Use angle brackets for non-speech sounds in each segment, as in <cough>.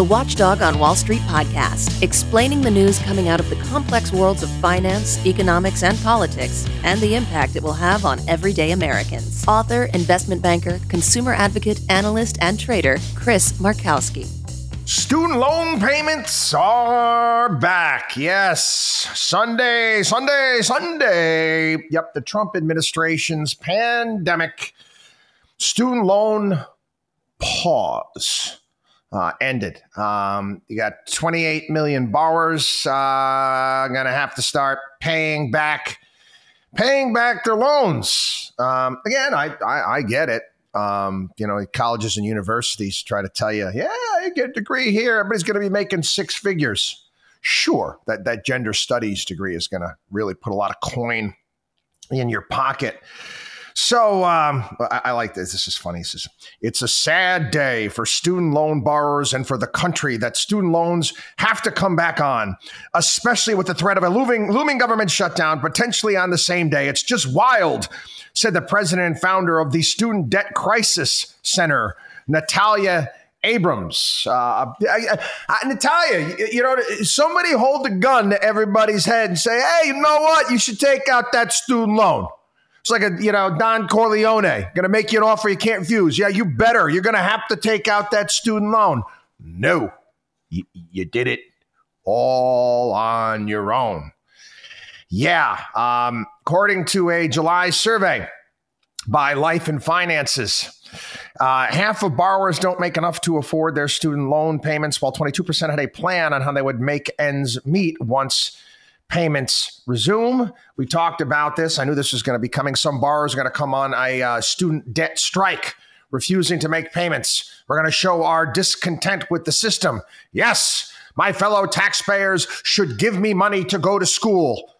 the Watchdog on Wall Street podcast, explaining the news coming out of the complex worlds of finance, economics, and politics, and the impact it will have on everyday Americans. Author, investment banker, consumer advocate, analyst, and trader Chris Markowski. Student loan payments are back. Yes. Sunday, Sunday, Sunday. Yep, the Trump administration's pandemic student loan pause uh, ended. Um, you got 28 million borrowers uh, going to have to start paying back, paying back their loans. Um, again, I, I, I get it. Um, you know, colleges and universities try to tell you, yeah, you get a degree here, everybody's going to be making six figures. Sure, that that gender studies degree is going to really put a lot of coin in your pocket. So um, I, I, like this. This is funny. This is, it's a sad day for student loan borrowers and for the country that student loans have to come back on, especially with the threat of a looming, looming government shutdown potentially on the same day. It's just wild, said the president and founder of the Student Debt Crisis Center, Natalia Abrams. Uh, I, I, Natalia, you, you know, somebody hold a gun to everybody's head and say, hey, you know what? You should take out that student loan. It's like a, you know, Don Corleone going to make you an offer you can't refuse. Yeah, you better. You're going to have to take out that student loan. No, you, you did it all on your own. Yeah. Um, according to a July survey by Life and Finances, uh, half of borrowers don't make enough to afford their student loan payments, while 22% had a plan on how they would make ends meet once payments resume. We talked about this. I knew this was going to be coming. Some borrowers are going to come on a uh, student debt strike, refusing to make payments. We're going to show our discontent with the system. Yes, my fellow taxpayers should give me money to go to school,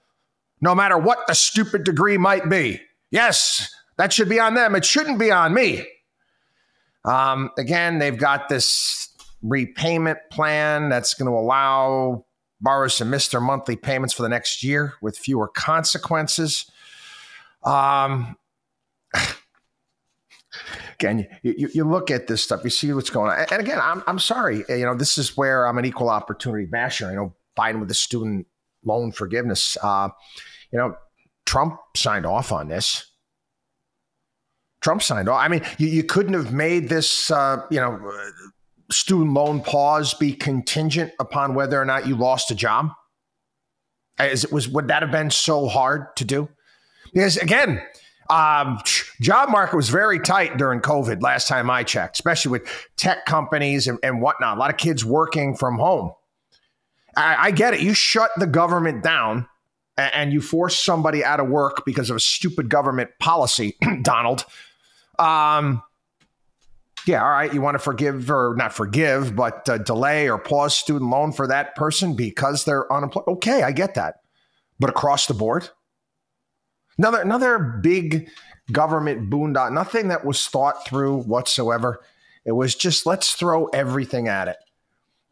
no matter what the stupid degree might be. Yes, that should be on them. It shouldn't be on me. Um, again, they've got this repayment plan that's going to allow borrowers to miss their monthly payments for the next year with fewer consequences. Um, again, you, you, look at this stuff, you see what's going on. And again, I'm, I'm sorry, you know, this is where I'm an equal opportunity basher. I know Biden with the student loan forgiveness. Uh, you know, Trump signed off on this. Trump signed off. I mean, you, you couldn't have made this, uh, you know, student loan pause be contingent upon whether or not you lost a job? As it was, would that have been so hard to do? Because again, um, job market was very tight during COVID last time I checked, especially with tech companies and, and whatnot. A lot of kids working from home. I, I get it. You shut the government down and, and, you force somebody out of work because of a stupid government policy, <clears throat> Donald. Um, yeah, all right, you want to forgive or not forgive, but uh, delay or pause student loan for that person because they're unemployed. Okay, I get that. But across the board, another another big government boondoggle, nothing that was thought through whatsoever. It was just let's throw everything at it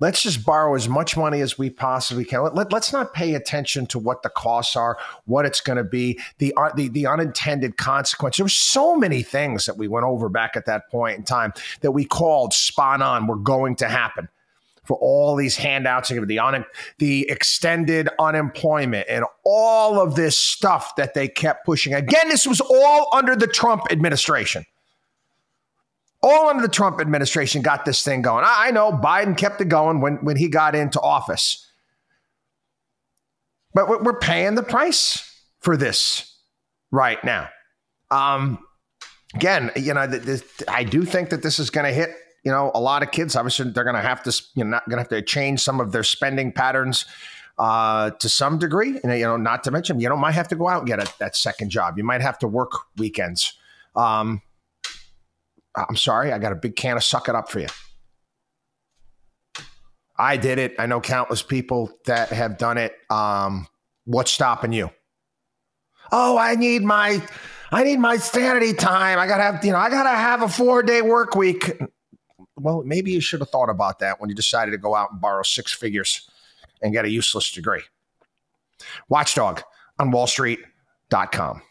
let's just borrow as much money as we possibly can. Let, let, us not pay attention to what the costs are, what it's going to be, the, uh, the, the unintended consequence. There were so many things that we went over back at that point in time that we called spot on were going to happen for all these handouts and the un- the extended unemployment and all of this stuff that they kept pushing. Again, this was all under the Trump administration all under the Trump administration got this thing going. I know Biden kept it going when, when he got into office. But we're paying the price for this right now. Um, again, you know, this, I do think that this is going to hit, you know, a lot of kids. Obviously, they're going to have to, you know, not going to have to change some of their spending patterns uh, to some degree. And, you know, not to mention, you know, might have to go out and get a, that second job. You might have to work weekends. Um, I'm sorry, I got a big can of suck it up for you. I did it. I know countless people that have done it. Um, what's stopping you? Oh, I need my I need my sanity time. I gotta have, you know, I gotta have a four day work week. Well, maybe you should have thought about that when you decided to go out and borrow six figures and get a useless degree. Watchdog on wallstreet.com.